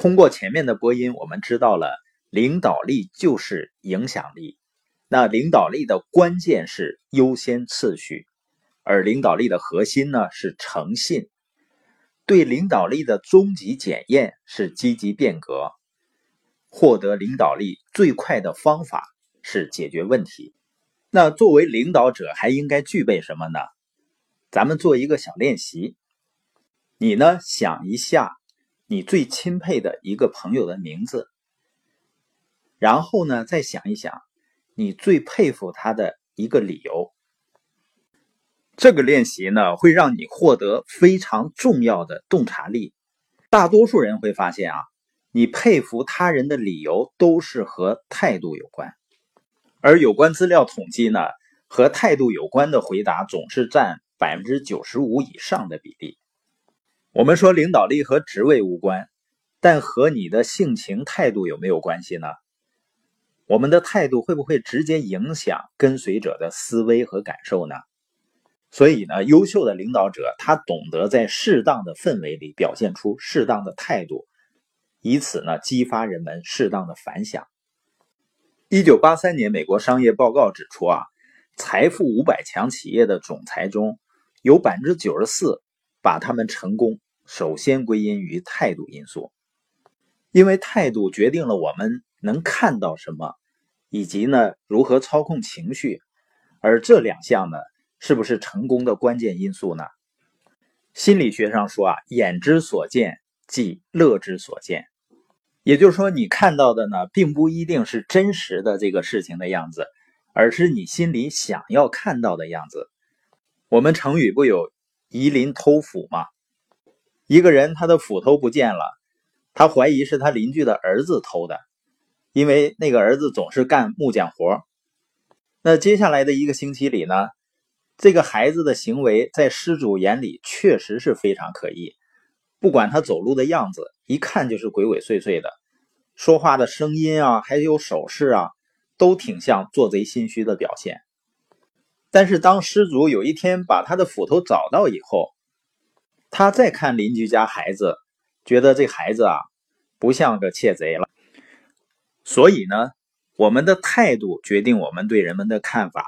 通过前面的播音，我们知道了领导力就是影响力。那领导力的关键是优先次序，而领导力的核心呢是诚信。对领导力的终极检验是积极变革。获得领导力最快的方法是解决问题。那作为领导者还应该具备什么呢？咱们做一个小练习。你呢想一下。你最钦佩的一个朋友的名字，然后呢，再想一想你最佩服他的一个理由。这个练习呢，会让你获得非常重要的洞察力。大多数人会发现啊，你佩服他人的理由都是和态度有关，而有关资料统计呢，和态度有关的回答总是占百分之九十五以上的比例。我们说领导力和职位无关，但和你的性情态度有没有关系呢？我们的态度会不会直接影响跟随者的思维和感受呢？所以呢，优秀的领导者他懂得在适当的氛围里表现出适当的态度，以此呢激发人们适当的反响。一九八三年，美国商业报告指出啊，财富五百强企业的总裁中有百分之九十四把他们成功。首先归因于态度因素，因为态度决定了我们能看到什么，以及呢如何操控情绪，而这两项呢是不是成功的关键因素呢？心理学上说啊，眼之所见即乐之所见，也就是说你看到的呢并不一定是真实的这个事情的样子，而是你心里想要看到的样子。我们成语不有夷陵偷斧吗？一个人他的斧头不见了，他怀疑是他邻居的儿子偷的，因为那个儿子总是干木匠活。那接下来的一个星期里呢，这个孩子的行为在失主眼里确实是非常可疑。不管他走路的样子，一看就是鬼鬼祟祟的，说话的声音啊，还有手势啊，都挺像做贼心虚的表现。但是当失主有一天把他的斧头找到以后，他再看邻居家孩子，觉得这孩子啊不像个窃贼了。所以呢，我们的态度决定我们对人们的看法，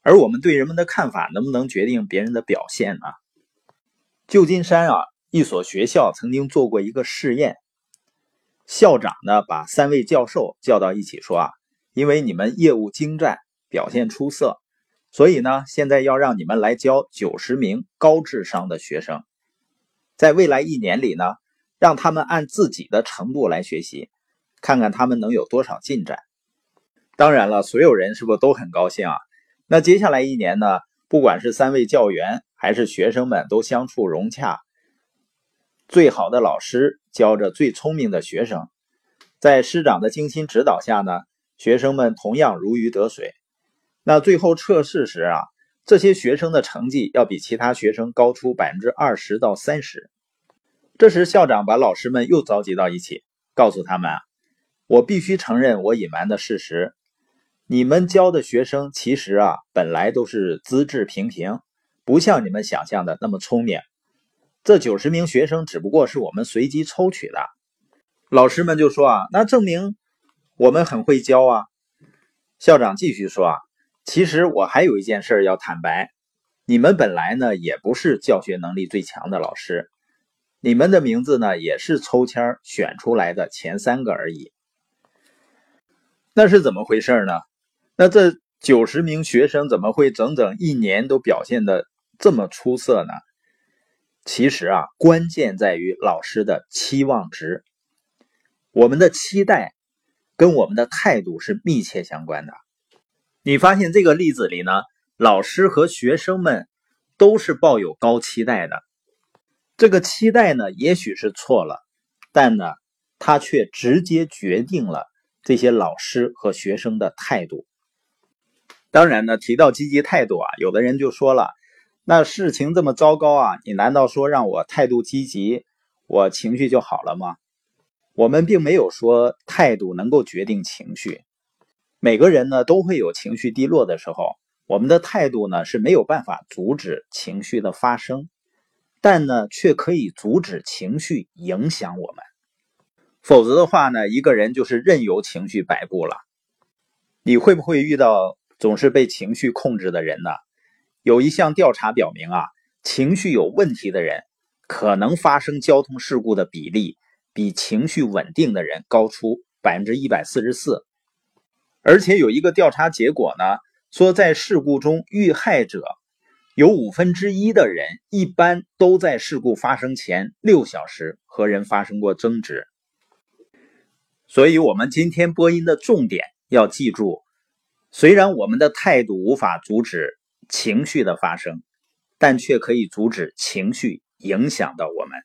而我们对人们的看法能不能决定别人的表现呢？旧金山啊，一所学校曾经做过一个试验，校长呢把三位教授叫到一起说啊，因为你们业务精湛，表现出色，所以呢，现在要让你们来教九十名高智商的学生。在未来一年里呢，让他们按自己的程度来学习，看看他们能有多少进展。当然了，所有人是不是都很高兴啊？那接下来一年呢，不管是三位教员还是学生们，都相处融洽。最好的老师教着最聪明的学生，在师长的精心指导下呢，学生们同样如鱼得水。那最后测试时啊。这些学生的成绩要比其他学生高出百分之二十到三十。这时，校长把老师们又召集到一起，告诉他们：“啊，我必须承认我隐瞒的事实，你们教的学生其实啊，本来都是资质平平，不像你们想象的那么聪明。这九十名学生只不过是我们随机抽取的。”老师们就说：“啊，那证明我们很会教啊。”校长继续说：“啊。”其实我还有一件事要坦白，你们本来呢也不是教学能力最强的老师，你们的名字呢也是抽签选出来的前三个而已。那是怎么回事呢？那这九十名学生怎么会整整一年都表现的这么出色呢？其实啊，关键在于老师的期望值，我们的期待跟我们的态度是密切相关的。你发现这个例子里呢，老师和学生们都是抱有高期待的。这个期待呢，也许是错了，但呢，它却直接决定了这些老师和学生的态度。当然呢，提到积极态度啊，有的人就说了：“那事情这么糟糕啊，你难道说让我态度积极，我情绪就好了吗？”我们并没有说态度能够决定情绪。每个人呢都会有情绪低落的时候，我们的态度呢是没有办法阻止情绪的发生，但呢却可以阻止情绪影响我们。否则的话呢，一个人就是任由情绪摆布了。你会不会遇到总是被情绪控制的人呢？有一项调查表明啊，情绪有问题的人可能发生交通事故的比例比情绪稳定的人高出百分之一百四十四。而且有一个调查结果呢，说在事故中遇害者有五分之一的人一般都在事故发生前六小时和人发生过争执。所以，我们今天播音的重点要记住：虽然我们的态度无法阻止情绪的发生，但却可以阻止情绪影响到我们。